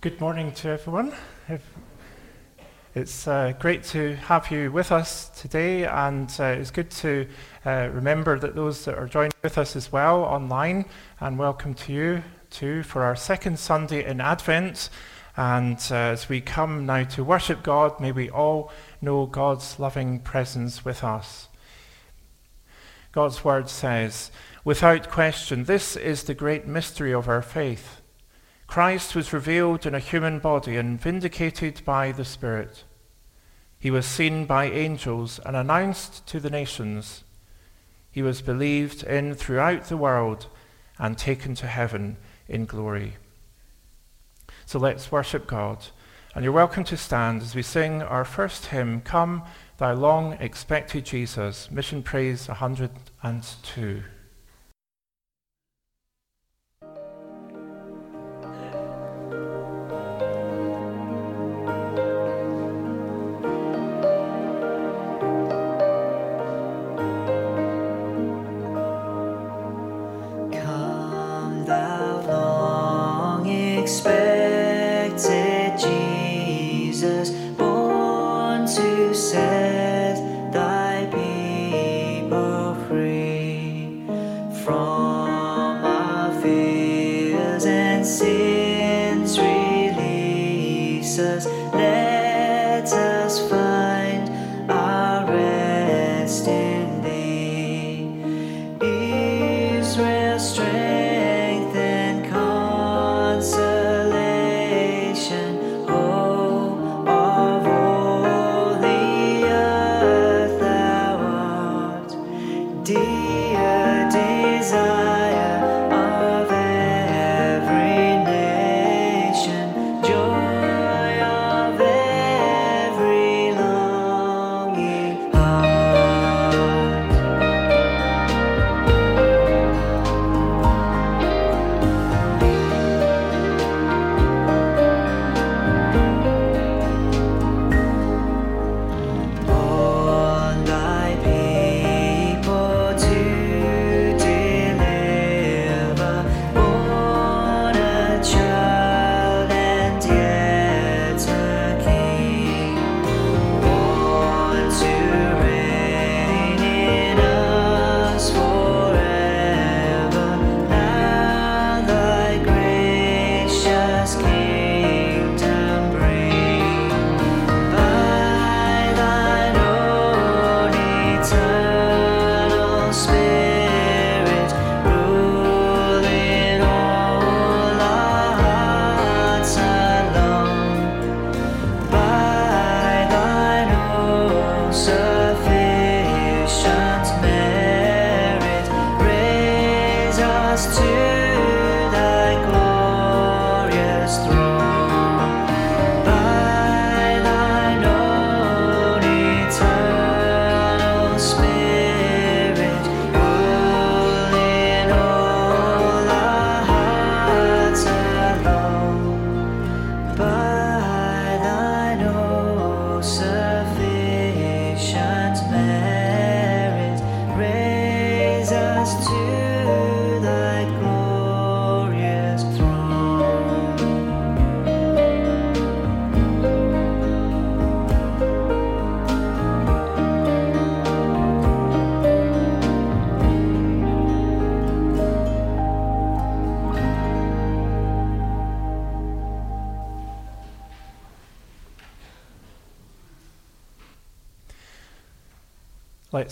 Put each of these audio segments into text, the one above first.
Good morning to everyone. It's uh, great to have you with us today, and uh, it's good to uh, remember that those that are joining with us as well online, and welcome to you too for our second Sunday in Advent. And uh, as we come now to worship God, may we all know God's loving presence with us. God's word says, without question, this is the great mystery of our faith. Christ was revealed in a human body and vindicated by the Spirit. He was seen by angels and announced to the nations. He was believed in throughout the world and taken to heaven in glory. So let's worship God. And you're welcome to stand as we sing our first hymn, Come, Thou Long Expected Jesus, Mission Praise 102.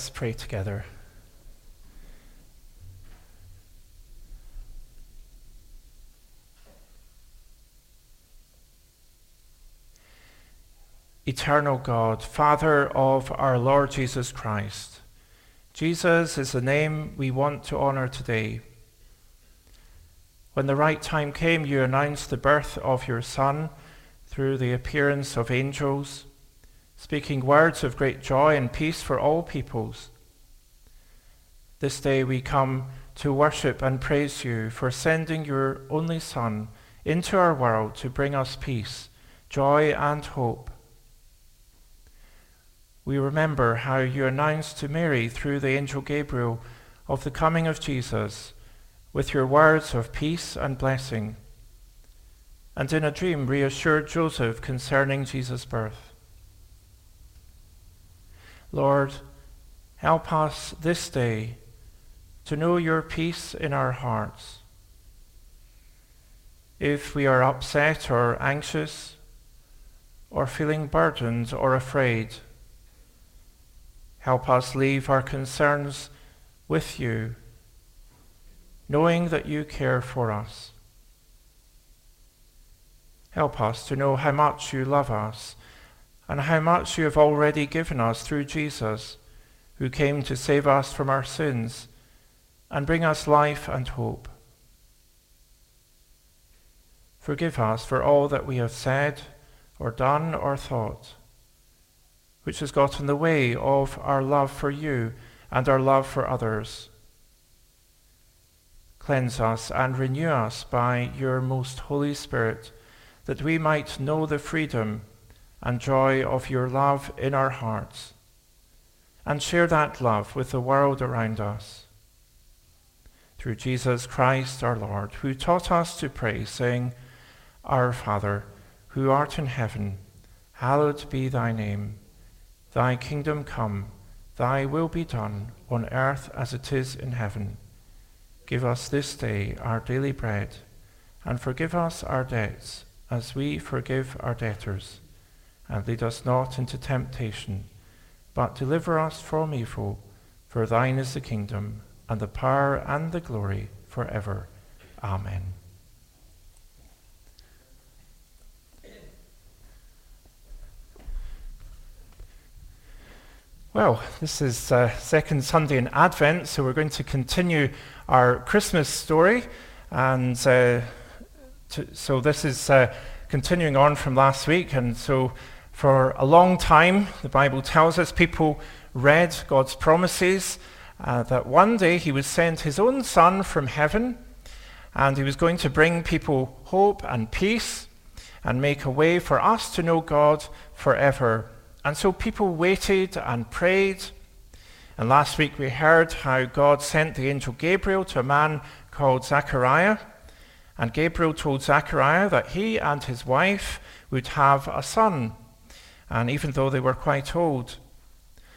Let's pray together. Eternal God, Father of our Lord Jesus Christ, Jesus is the name we want to honor today. When the right time came, you announced the birth of your Son through the appearance of angels speaking words of great joy and peace for all peoples. This day we come to worship and praise you for sending your only Son into our world to bring us peace, joy, and hope. We remember how you announced to Mary through the angel Gabriel of the coming of Jesus with your words of peace and blessing. and in a dream reassured Joseph concerning Jesus' birth. Lord, help us this day to know your peace in our hearts. If we are upset or anxious, or feeling burdened or afraid, help us leave our concerns with you, knowing that you care for us. Help us to know how much you love us and how much you have already given us through Jesus, who came to save us from our sins and bring us life and hope. Forgive us for all that we have said or done or thought, which has got in the way of our love for you and our love for others. Cleanse us and renew us by your most Holy Spirit, that we might know the freedom and joy of your love in our hearts, and share that love with the world around us. Through Jesus Christ our Lord, who taught us to pray, saying, Our Father, who art in heaven, hallowed be thy name. Thy kingdom come, thy will be done, on earth as it is in heaven. Give us this day our daily bread, and forgive us our debts, as we forgive our debtors and lead us not into temptation, but deliver us from evil. For thine is the kingdom, and the power, and the glory, for ever. Amen. Well, this is uh, second Sunday in Advent, so we're going to continue our Christmas story. And uh, to, so this is uh, continuing on from last week. And so for a long time, the Bible tells us people read God's promises uh, that one day he would send his own son from heaven and he was going to bring people hope and peace and make a way for us to know God forever. And so people waited and prayed. And last week we heard how God sent the angel Gabriel to a man called Zechariah. And Gabriel told Zechariah that he and his wife would have a son and even though they were quite old.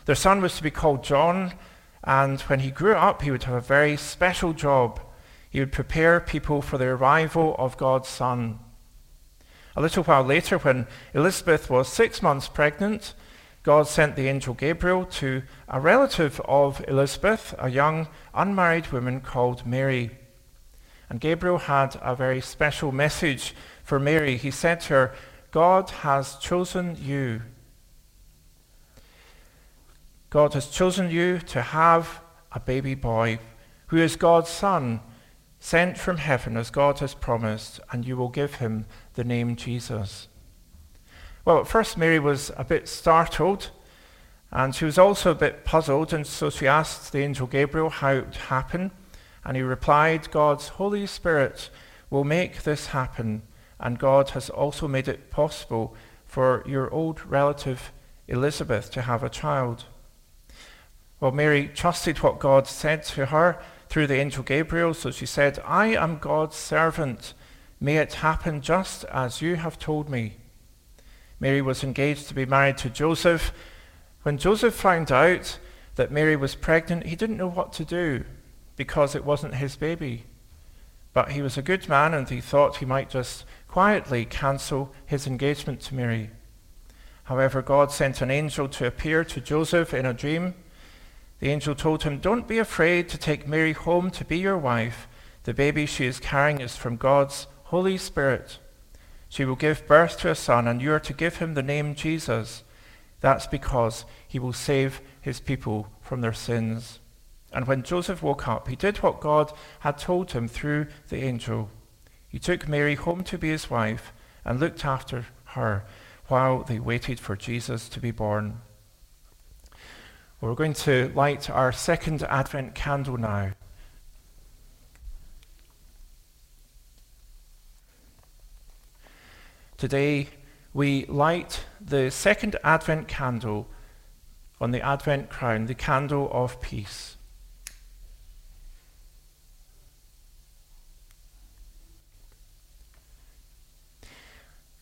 Their son was to be called John, and when he grew up, he would have a very special job. He would prepare people for the arrival of God's Son. A little while later, when Elizabeth was six months pregnant, God sent the angel Gabriel to a relative of Elizabeth, a young unmarried woman called Mary. And Gabriel had a very special message for Mary. He said to her, God has chosen you. God has chosen you to have a baby boy who is God's son, sent from heaven as God has promised, and you will give him the name Jesus. Well, at first Mary was a bit startled, and she was also a bit puzzled, and so she asked the angel Gabriel how it would happen, and he replied, God's Holy Spirit will make this happen and God has also made it possible for your old relative Elizabeth to have a child. Well, Mary trusted what God said to her through the angel Gabriel, so she said, I am God's servant. May it happen just as you have told me. Mary was engaged to be married to Joseph. When Joseph found out that Mary was pregnant, he didn't know what to do because it wasn't his baby. But he was a good man and he thought he might just quietly cancel his engagement to Mary. However, God sent an angel to appear to Joseph in a dream. The angel told him, Don't be afraid to take Mary home to be your wife. The baby she is carrying is from God's Holy Spirit. She will give birth to a son, and you are to give him the name Jesus. That's because he will save his people from their sins. And when Joseph woke up, he did what God had told him through the angel. He took Mary home to be his wife and looked after her while they waited for Jesus to be born. We're going to light our second Advent candle now. Today, we light the second Advent candle on the Advent crown, the candle of peace.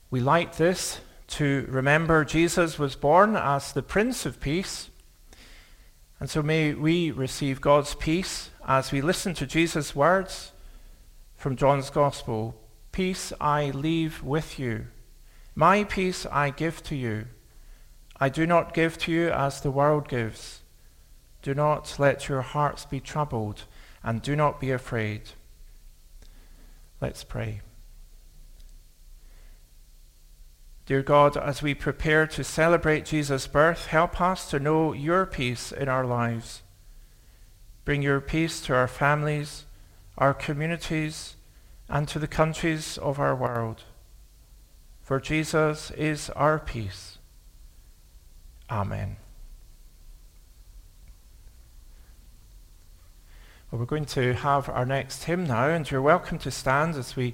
We like this to remember Jesus was born as the Prince of Peace. And so may we receive God's peace as we listen to Jesus' words from John's Gospel. Peace I leave with you. My peace I give to you. I do not give to you as the world gives. Do not let your hearts be troubled, and do not be afraid. Let's pray. Dear God, as we prepare to celebrate Jesus' birth, help us to know your peace in our lives. Bring your peace to our families, our communities, and to the countries of our world. For Jesus is our peace. Amen. Well, we're going to have our next hymn now, and you're welcome to stand as we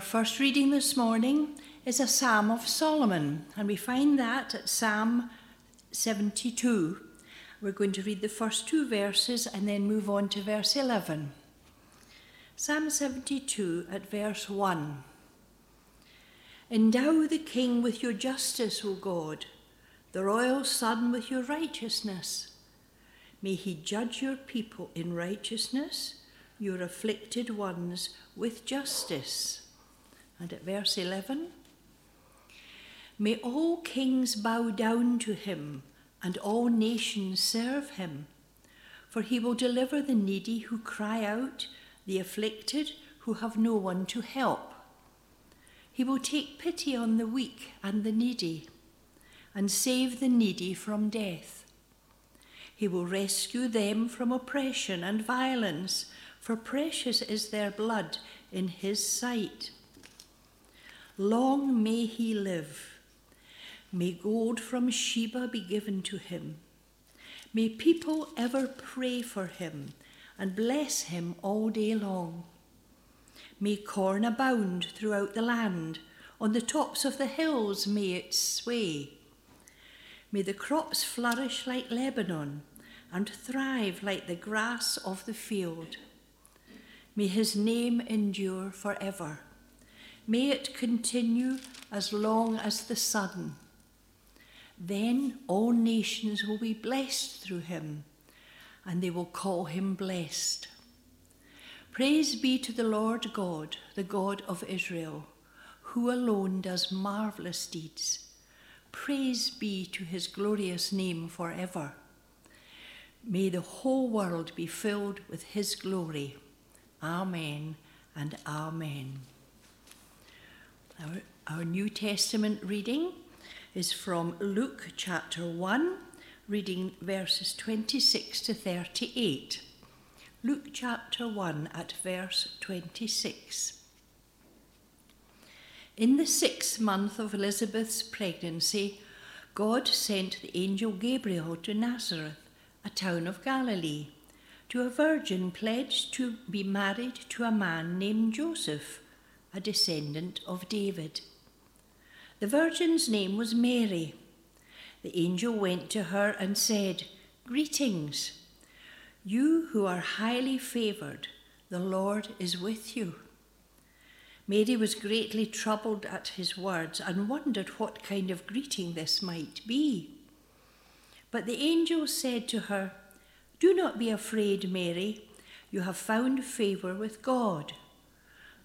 first reading this morning is a Psalm of Solomon, and we find that at Psalm 72. We're going to read the first two verses and then move on to verse 11. Psalm 72 at verse 1. Endow the king with your justice, O God, the royal son with your righteousness. May he judge your people in righteousness, your afflicted ones with justice. And at verse 11, May all kings bow down to him and all nations serve him. For he will deliver the needy who cry out, the afflicted who have no one to help. He will take pity on the weak and the needy and save the needy from death. He will rescue them from oppression and violence, for precious is their blood in his sight. Long may he live. May gold from Sheba be given to him. May people ever pray for him and bless him all day long. May corn abound throughout the land. On the tops of the hills may it sway. May the crops flourish like Lebanon and thrive like the grass of the field. May his name endure forever. May it continue as long as the sun. Then all nations will be blessed through him, and they will call him blessed. Praise be to the Lord God, the God of Israel, who alone does marvellous deeds. Praise be to his glorious name forever. May the whole world be filled with his glory. Amen and amen. Our, our New Testament reading is from Luke chapter 1, reading verses 26 to 38. Luke chapter 1 at verse 26. In the sixth month of Elizabeth's pregnancy, God sent the angel Gabriel to Nazareth, a town of Galilee, to a virgin pledged to be married to a man named Joseph, a descendant of David. The virgin's name was Mary. The angel went to her and said, Greetings, you who are highly favoured, the Lord is with you. Mary was greatly troubled at his words and wondered what kind of greeting this might be. But the angel said to her, Do not be afraid, Mary. You have found favour with God.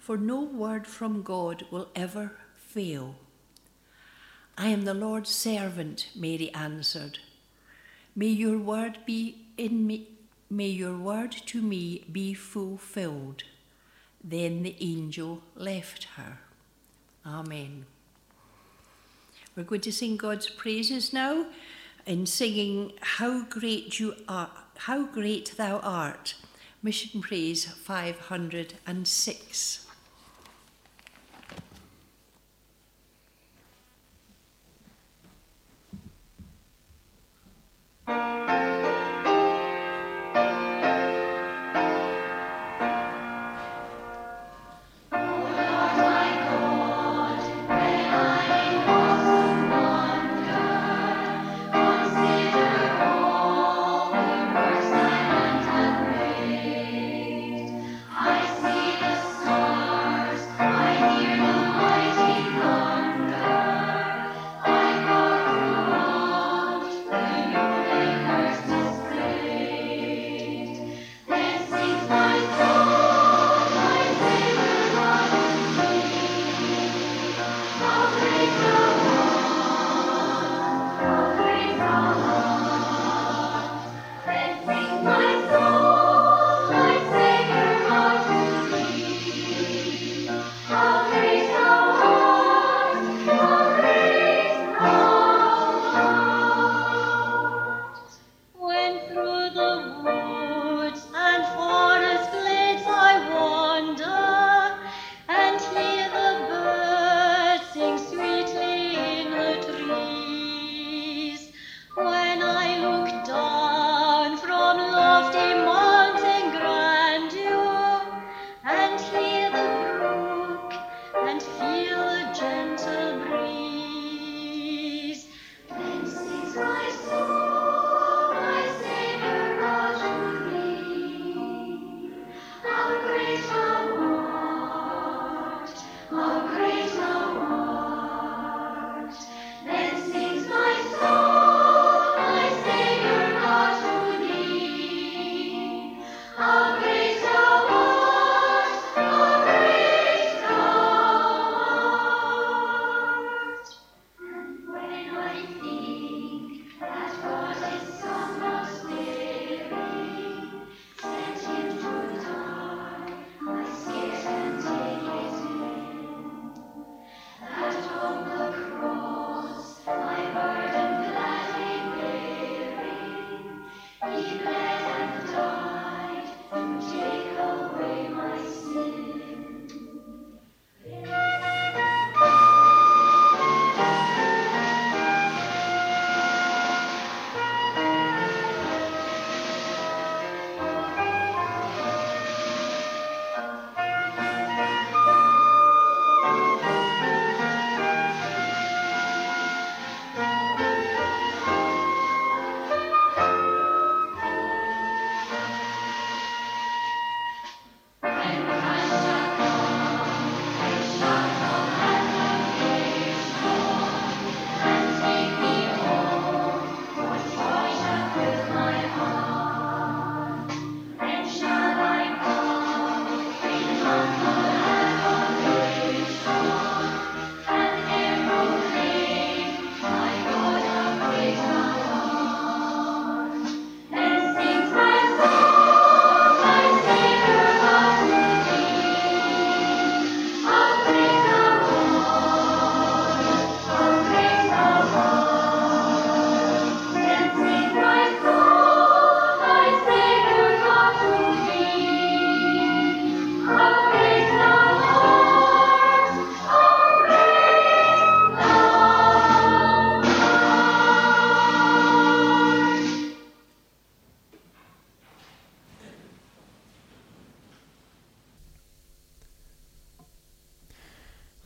For no word from God will ever fail. I am the Lord's servant, Mary answered. May your word be in me May your word to me be fulfilled. Then the angel left her. Amen. We're going to sing God's praises now in singing How Great You Are, How Great Thou Art, Mission Praise 506. I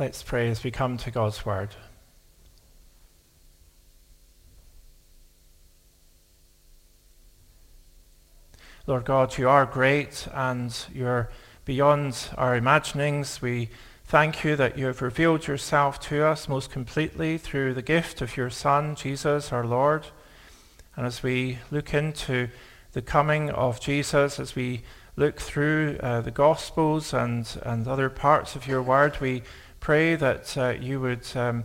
Let's pray as we come to God's Word. Lord God, you are great and you're beyond our imaginings. We thank you that you have revealed yourself to us most completely through the gift of your Son, Jesus our Lord. And as we look into the coming of Jesus, as we look through uh, the Gospels and, and other parts of your word, we pray that uh, you would um,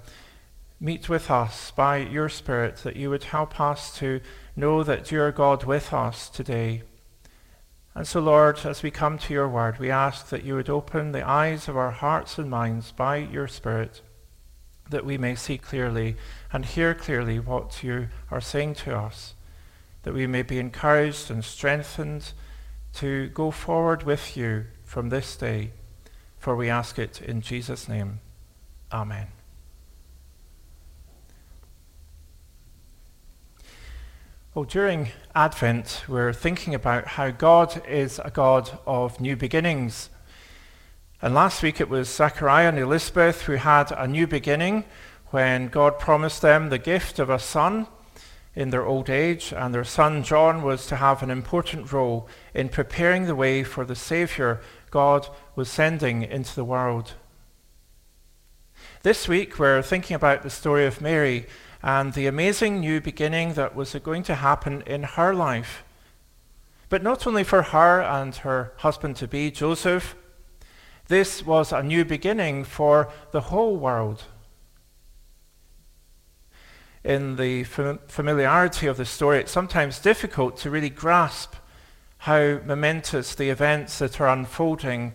meet with us by your Spirit, that you would help us to know that you are God with us today. And so, Lord, as we come to your word, we ask that you would open the eyes of our hearts and minds by your Spirit, that we may see clearly and hear clearly what you are saying to us, that we may be encouraged and strengthened to go forward with you from this day. For we ask it in Jesus' name. Amen. Well, during Advent, we're thinking about how God is a God of new beginnings. And last week it was Zachariah and Elizabeth who had a new beginning when God promised them the gift of a son in their old age, and their son John was to have an important role in preparing the way for the Saviour God was sending into the world. This week we're thinking about the story of Mary and the amazing new beginning that was going to happen in her life. But not only for her and her husband to be, Joseph, this was a new beginning for the whole world. In the familiarity of the story, it's sometimes difficult to really grasp how momentous the events that are unfolding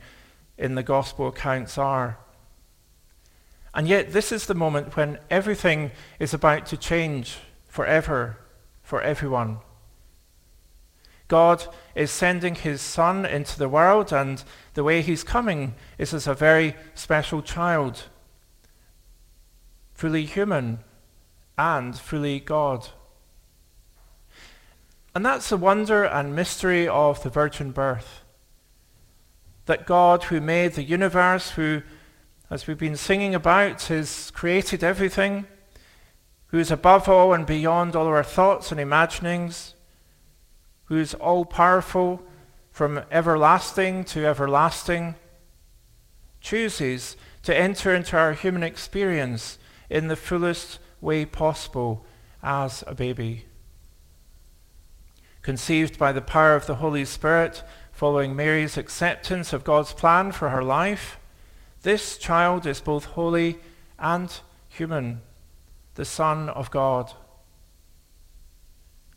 in the gospel accounts are. And yet, this is the moment when everything is about to change forever for everyone. God is sending his Son into the world, and the way he's coming is as a very special child, fully human and fully God. And that's the wonder and mystery of the virgin birth. That God, who made the universe, who as we've been singing about, has created everything, who is above all and beyond all our thoughts and imaginings, who is all powerful from everlasting to everlasting, chooses to enter into our human experience in the fullest way possible as a baby. Conceived by the power of the Holy Spirit, following Mary's acceptance of God's plan for her life, this child is both holy and human, the Son of God.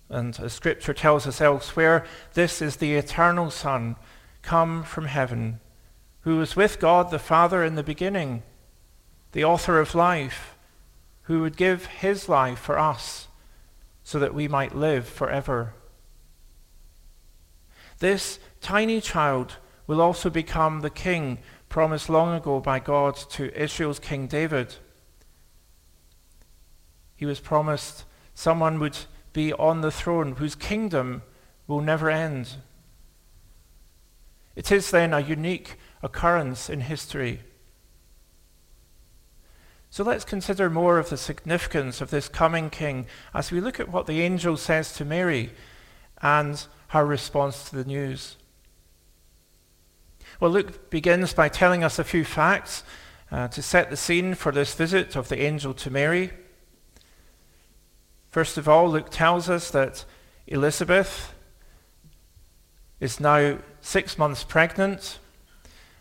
And as Scripture tells us elsewhere, this is the eternal Son, come from heaven, who was with God the Father in the beginning, the author of life, who would give his life for us so that we might live forever. This tiny child will also become the king promised long ago by God to Israel's King David. He was promised someone would be on the throne whose kingdom will never end. It is then a unique occurrence in history. So let's consider more of the significance of this coming king as we look at what the angel says to Mary and her response to the news. Well, Luke begins by telling us a few facts uh, to set the scene for this visit of the angel to Mary. First of all, Luke tells us that Elizabeth is now six months pregnant.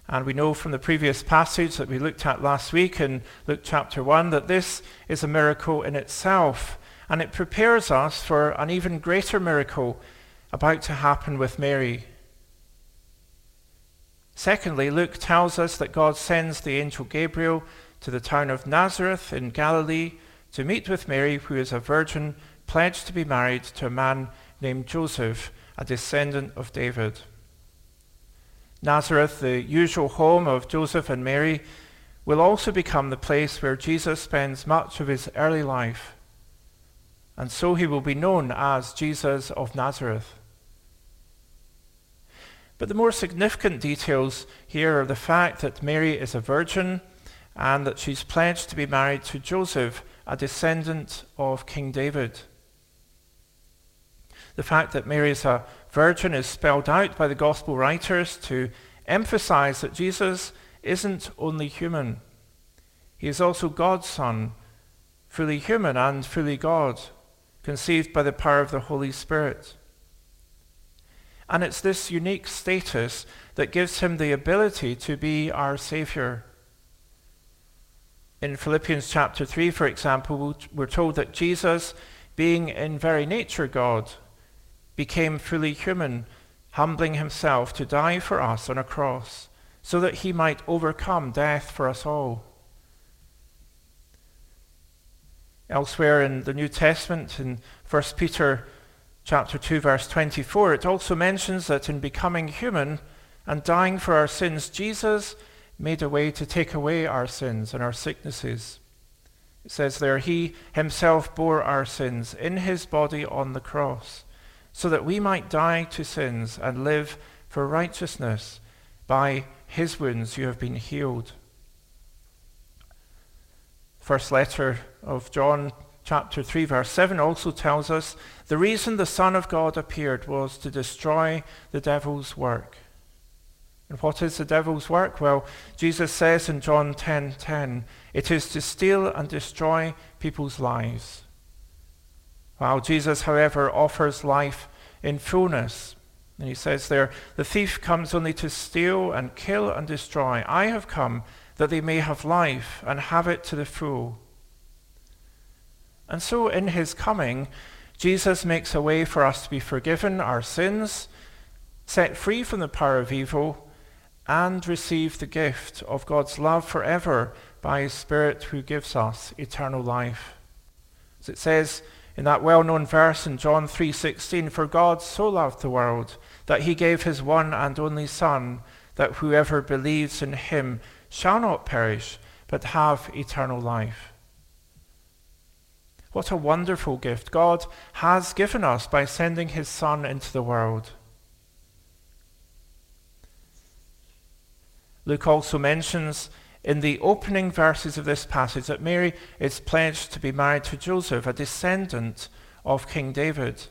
And we know from the previous passage that we looked at last week in Luke chapter 1 that this is a miracle in itself. And it prepares us for an even greater miracle about to happen with Mary. Secondly, Luke tells us that God sends the angel Gabriel to the town of Nazareth in Galilee to meet with Mary, who is a virgin pledged to be married to a man named Joseph, a descendant of David. Nazareth, the usual home of Joseph and Mary, will also become the place where Jesus spends much of his early life. And so he will be known as Jesus of Nazareth. But the more significant details here are the fact that Mary is a virgin and that she's pledged to be married to Joseph, a descendant of King David. The fact that Mary is a virgin is spelled out by the gospel writers to emphasize that Jesus isn't only human. He is also God's Son, fully human and fully God, conceived by the power of the Holy Spirit. And it's this unique status that gives him the ability to be our Savior. In Philippians chapter 3, for example, we're told that Jesus, being in very nature God, became fully human, humbling himself to die for us on a cross, so that he might overcome death for us all. Elsewhere in the New Testament, in 1 Peter chapter 2, verse 24, it also mentions that in becoming human and dying for our sins, Jesus made a way to take away our sins and our sicknesses. It says there, He himself bore our sins in his body on the cross, so that we might die to sins and live for righteousness. By his wounds you have been healed. First letter of John, chapter 3, verse 7, also tells us the reason the Son of God appeared was to destroy the devil's work. And what is the devil's work? Well, Jesus says in John 10:10, 10, 10, it is to steal and destroy people's lives. While Jesus, however, offers life in fullness. And he says there, the thief comes only to steal and kill and destroy. I have come that they may have life and have it to the full. And so, in his coming, Jesus makes a way for us to be forgiven our sins, set free from the power of evil, and receive the gift of God's love forever by his Spirit who gives us eternal life. As it says in that well-known verse in John 3:16, for God so loved the world that he gave his one and only son that whoever believes in him shall not perish, but have eternal life. What a wonderful gift God has given us by sending his Son into the world. Luke also mentions in the opening verses of this passage that Mary is pledged to be married to Joseph, a descendant of King David.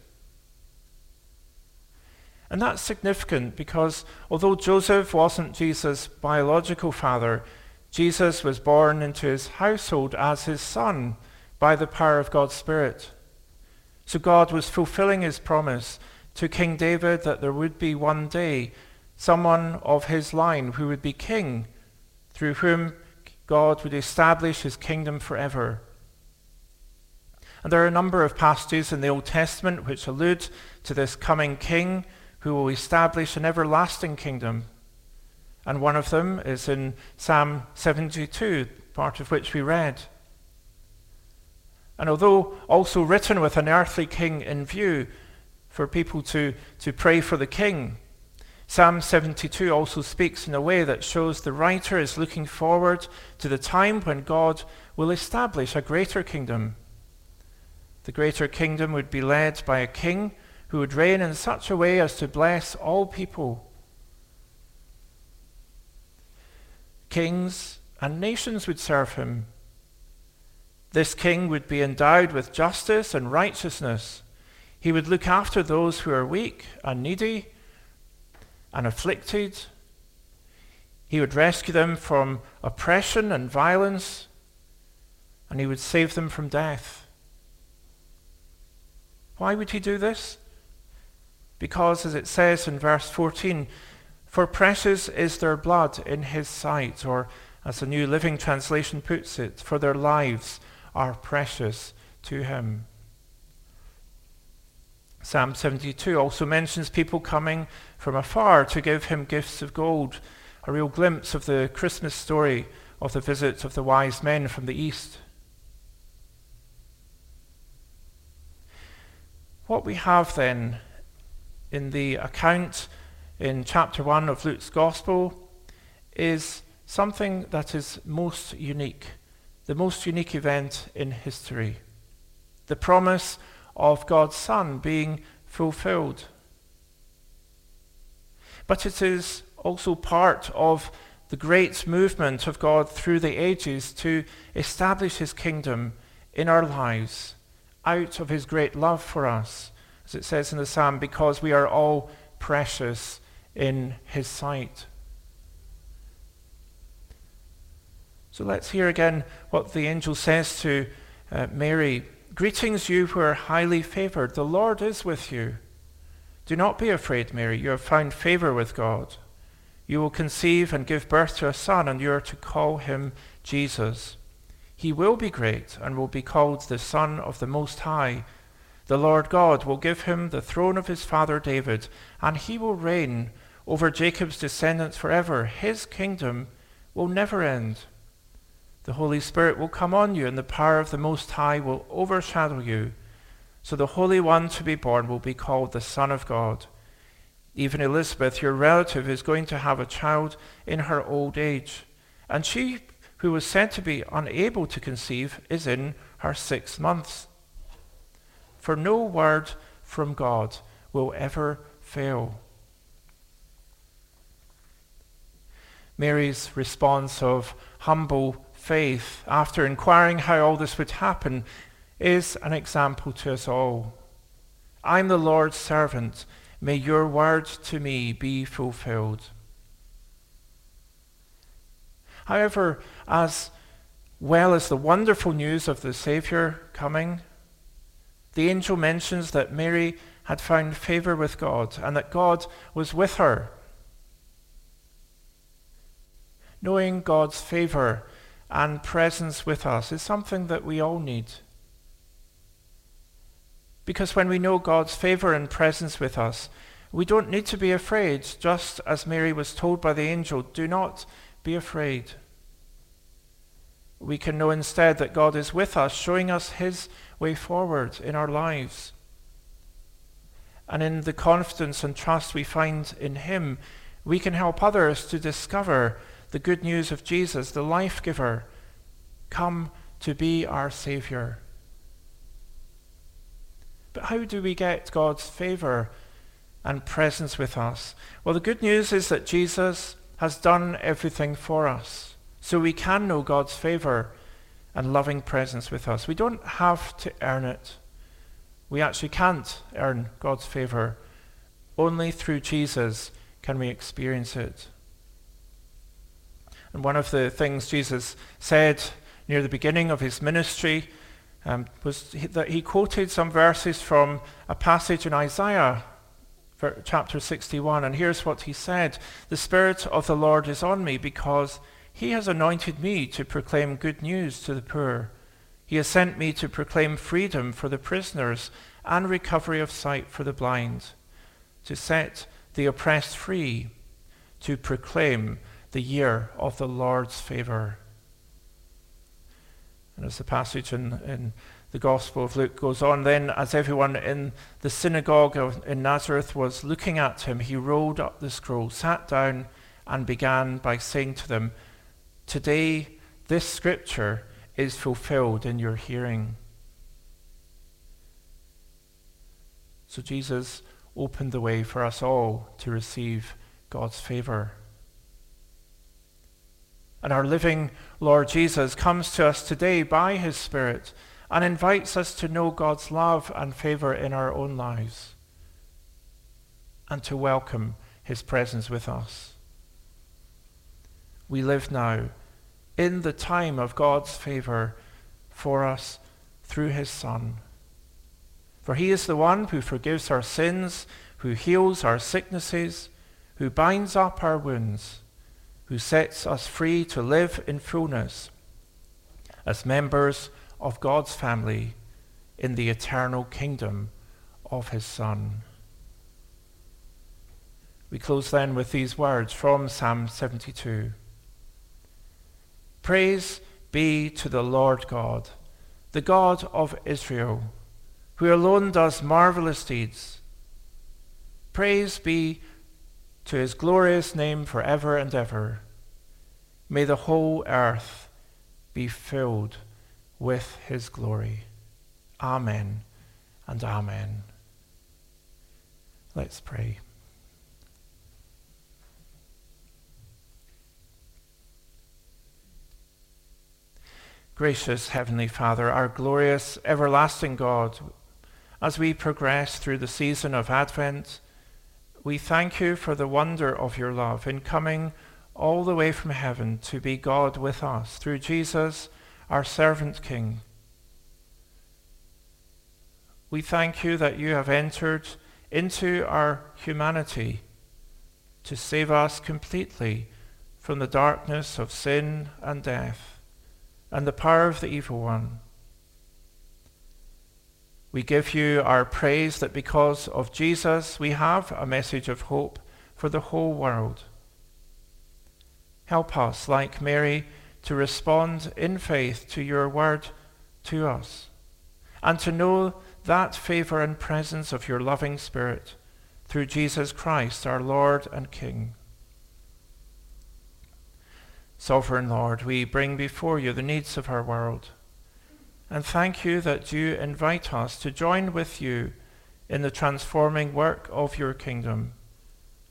And that's significant because although Joseph wasn't Jesus' biological father, Jesus was born into his household as his son by the power of God's Spirit. So God was fulfilling his promise to King David that there would be one day someone of his line who would be king, through whom God would establish his kingdom forever. And there are a number of passages in the Old Testament which allude to this coming king who will establish an everlasting kingdom. And one of them is in Psalm 72, part of which we read. And although also written with an earthly king in view for people to, to pray for the king, Psalm 72 also speaks in a way that shows the writer is looking forward to the time when God will establish a greater kingdom. The greater kingdom would be led by a king who would reign in such a way as to bless all people. Kings and nations would serve him. This king would be endowed with justice and righteousness. He would look after those who are weak and needy and afflicted. He would rescue them from oppression and violence, and he would save them from death. Why would he do this? Because, as it says in verse 14, for precious is their blood in his sight, or as the New Living Translation puts it, for their lives are precious to him. Psalm 72 also mentions people coming from afar to give him gifts of gold, a real glimpse of the Christmas story of the visit of the wise men from the east. What we have then in the account in chapter 1 of Luke's Gospel is something that is most unique, the most unique event in history. The promise of God's Son being fulfilled. But it is also part of the great movement of God through the ages to establish his kingdom in our lives out of his great love for us, as it says in the psalm, because we are all precious in his sight. So let's hear again what the angel says to uh, Mary. Greetings, you who are highly favored. The Lord is with you. Do not be afraid, Mary. You have found favor with God. You will conceive and give birth to a son, and you are to call him Jesus. He will be great and will be called the Son of the Most High. The Lord God will give him the throne of his father David, and he will reign over Jacob's descendants forever. His kingdom will never end. The Holy Spirit will come on you, and the power of the Most High will overshadow you. So the Holy One to be born will be called the Son of God. Even Elizabeth, your relative, is going to have a child in her old age. And she, who was said to be unable to conceive, is in her sixth months. For no word from God will ever fail. Mary's response of humble faith, after inquiring how all this would happen, is an example to us all. I'm the Lord's servant. May your word to me be fulfilled. However, as well as the wonderful news of the Saviour coming, the angel mentions that Mary had found favor with God and that God was with her. Knowing God's favor and presence with us is something that we all need. Because when we know God's favor and presence with us, we don't need to be afraid, just as Mary was told by the angel, do not be afraid. We can know instead that God is with us, showing us his way forward in our lives. And in the confidence and trust we find in him, we can help others to discover the good news of Jesus, the life giver, come to be our Savior. But how do we get God's favor and presence with us? Well, the good news is that Jesus has done everything for us. So we can know God's favor and loving presence with us. We don't have to earn it. We actually can't earn God's favor. Only through Jesus can we experience it. And one of the things Jesus said near the beginning of his ministry um, was that he quoted some verses from a passage in Isaiah chapter 61. And here's what he said The Spirit of the Lord is on me because he has anointed me to proclaim good news to the poor. He has sent me to proclaim freedom for the prisoners and recovery of sight for the blind, to set the oppressed free, to proclaim the year of the Lord's favor. And as the passage in, in the Gospel of Luke goes on, then as everyone in the synagogue in Nazareth was looking at him, he rolled up the scroll, sat down, and began by saying to them, Today this scripture is fulfilled in your hearing. So Jesus opened the way for us all to receive God's favor. And our living Lord Jesus comes to us today by his Spirit and invites us to know God's love and favor in our own lives and to welcome his presence with us. We live now in the time of God's favor for us through his Son. For he is the one who forgives our sins, who heals our sicknesses, who binds up our wounds who sets us free to live in fullness as members of God's family in the eternal kingdom of his Son. We close then with these words from Psalm 72. Praise be to the Lord God, the God of Israel, who alone does marvelous deeds. Praise be to his glorious name forever and ever. May the whole earth be filled with his glory. Amen and amen. Let's pray. Gracious Heavenly Father, our glorious, everlasting God, as we progress through the season of Advent, we thank you for the wonder of your love in coming all the way from heaven to be God with us through Jesus, our servant King. We thank you that you have entered into our humanity to save us completely from the darkness of sin and death and the power of the evil one. We give you our praise that because of Jesus we have a message of hope for the whole world. Help us, like Mary, to respond in faith to your word to us, and to know that favor and presence of your loving Spirit through Jesus Christ, our Lord and King. Sovereign Lord, we bring before you the needs of our world. And thank you that you invite us to join with you in the transforming work of your kingdom,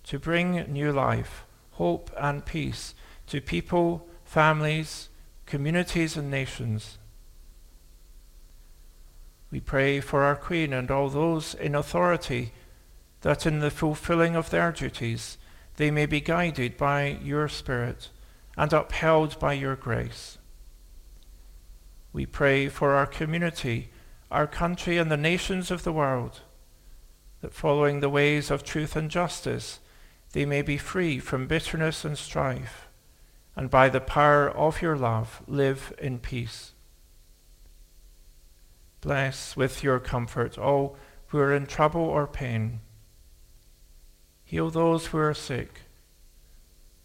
to bring new life, hope, and peace to people, families, communities, and nations. We pray for our Queen and all those in authority that in the fulfilling of their duties they may be guided by your Spirit and upheld by your grace. We pray for our community, our country, and the nations of the world, that following the ways of truth and justice, they may be free from bitterness and strife, and by the power of your love live in peace. Bless with your comfort all who are in trouble or pain. Heal those who are sick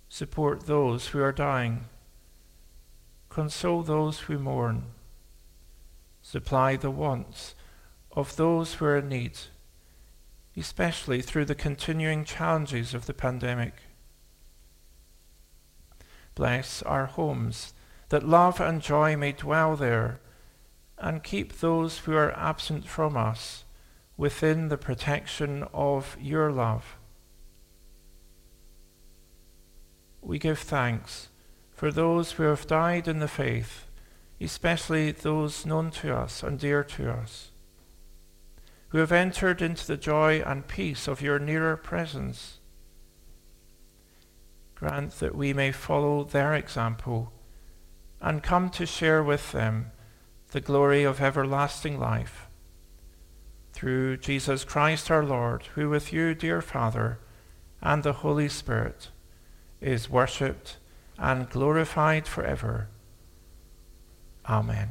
Support those who are dying. Console those who mourn. Supply the wants of those who are in need, especially through the continuing challenges of the pandemic. Bless our homes, that love and joy may dwell there, and keep those who are absent from us within the protection of your love. we give thanks for those who have died in the faith, especially those known to us and dear to us, who have entered into the joy and peace of your nearer presence. Grant that we may follow their example and come to share with them the glory of everlasting life. Through Jesus Christ our Lord, who with you, dear Father, and the Holy Spirit, is worshipped and glorified forever. Amen.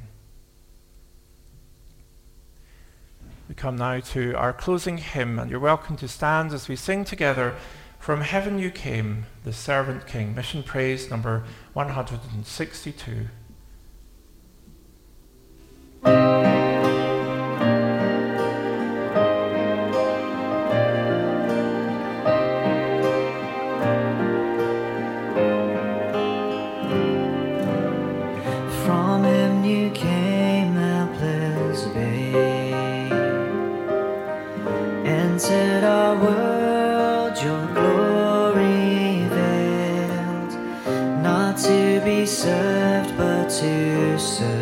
We come now to our closing hymn, and you're welcome to stand as we sing together From Heaven You Came, the Servant King, Mission Praise number 162. From Him you came helpless babe entered our world your glory veiled not to be served but to serve.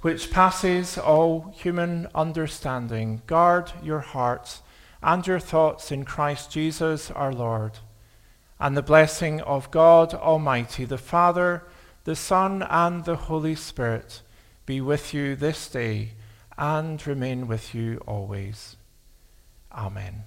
which passes all human understanding, guard your hearts and your thoughts in Christ Jesus our Lord. And the blessing of God Almighty, the Father, the Son, and the Holy Spirit be with you this day and remain with you always. Amen.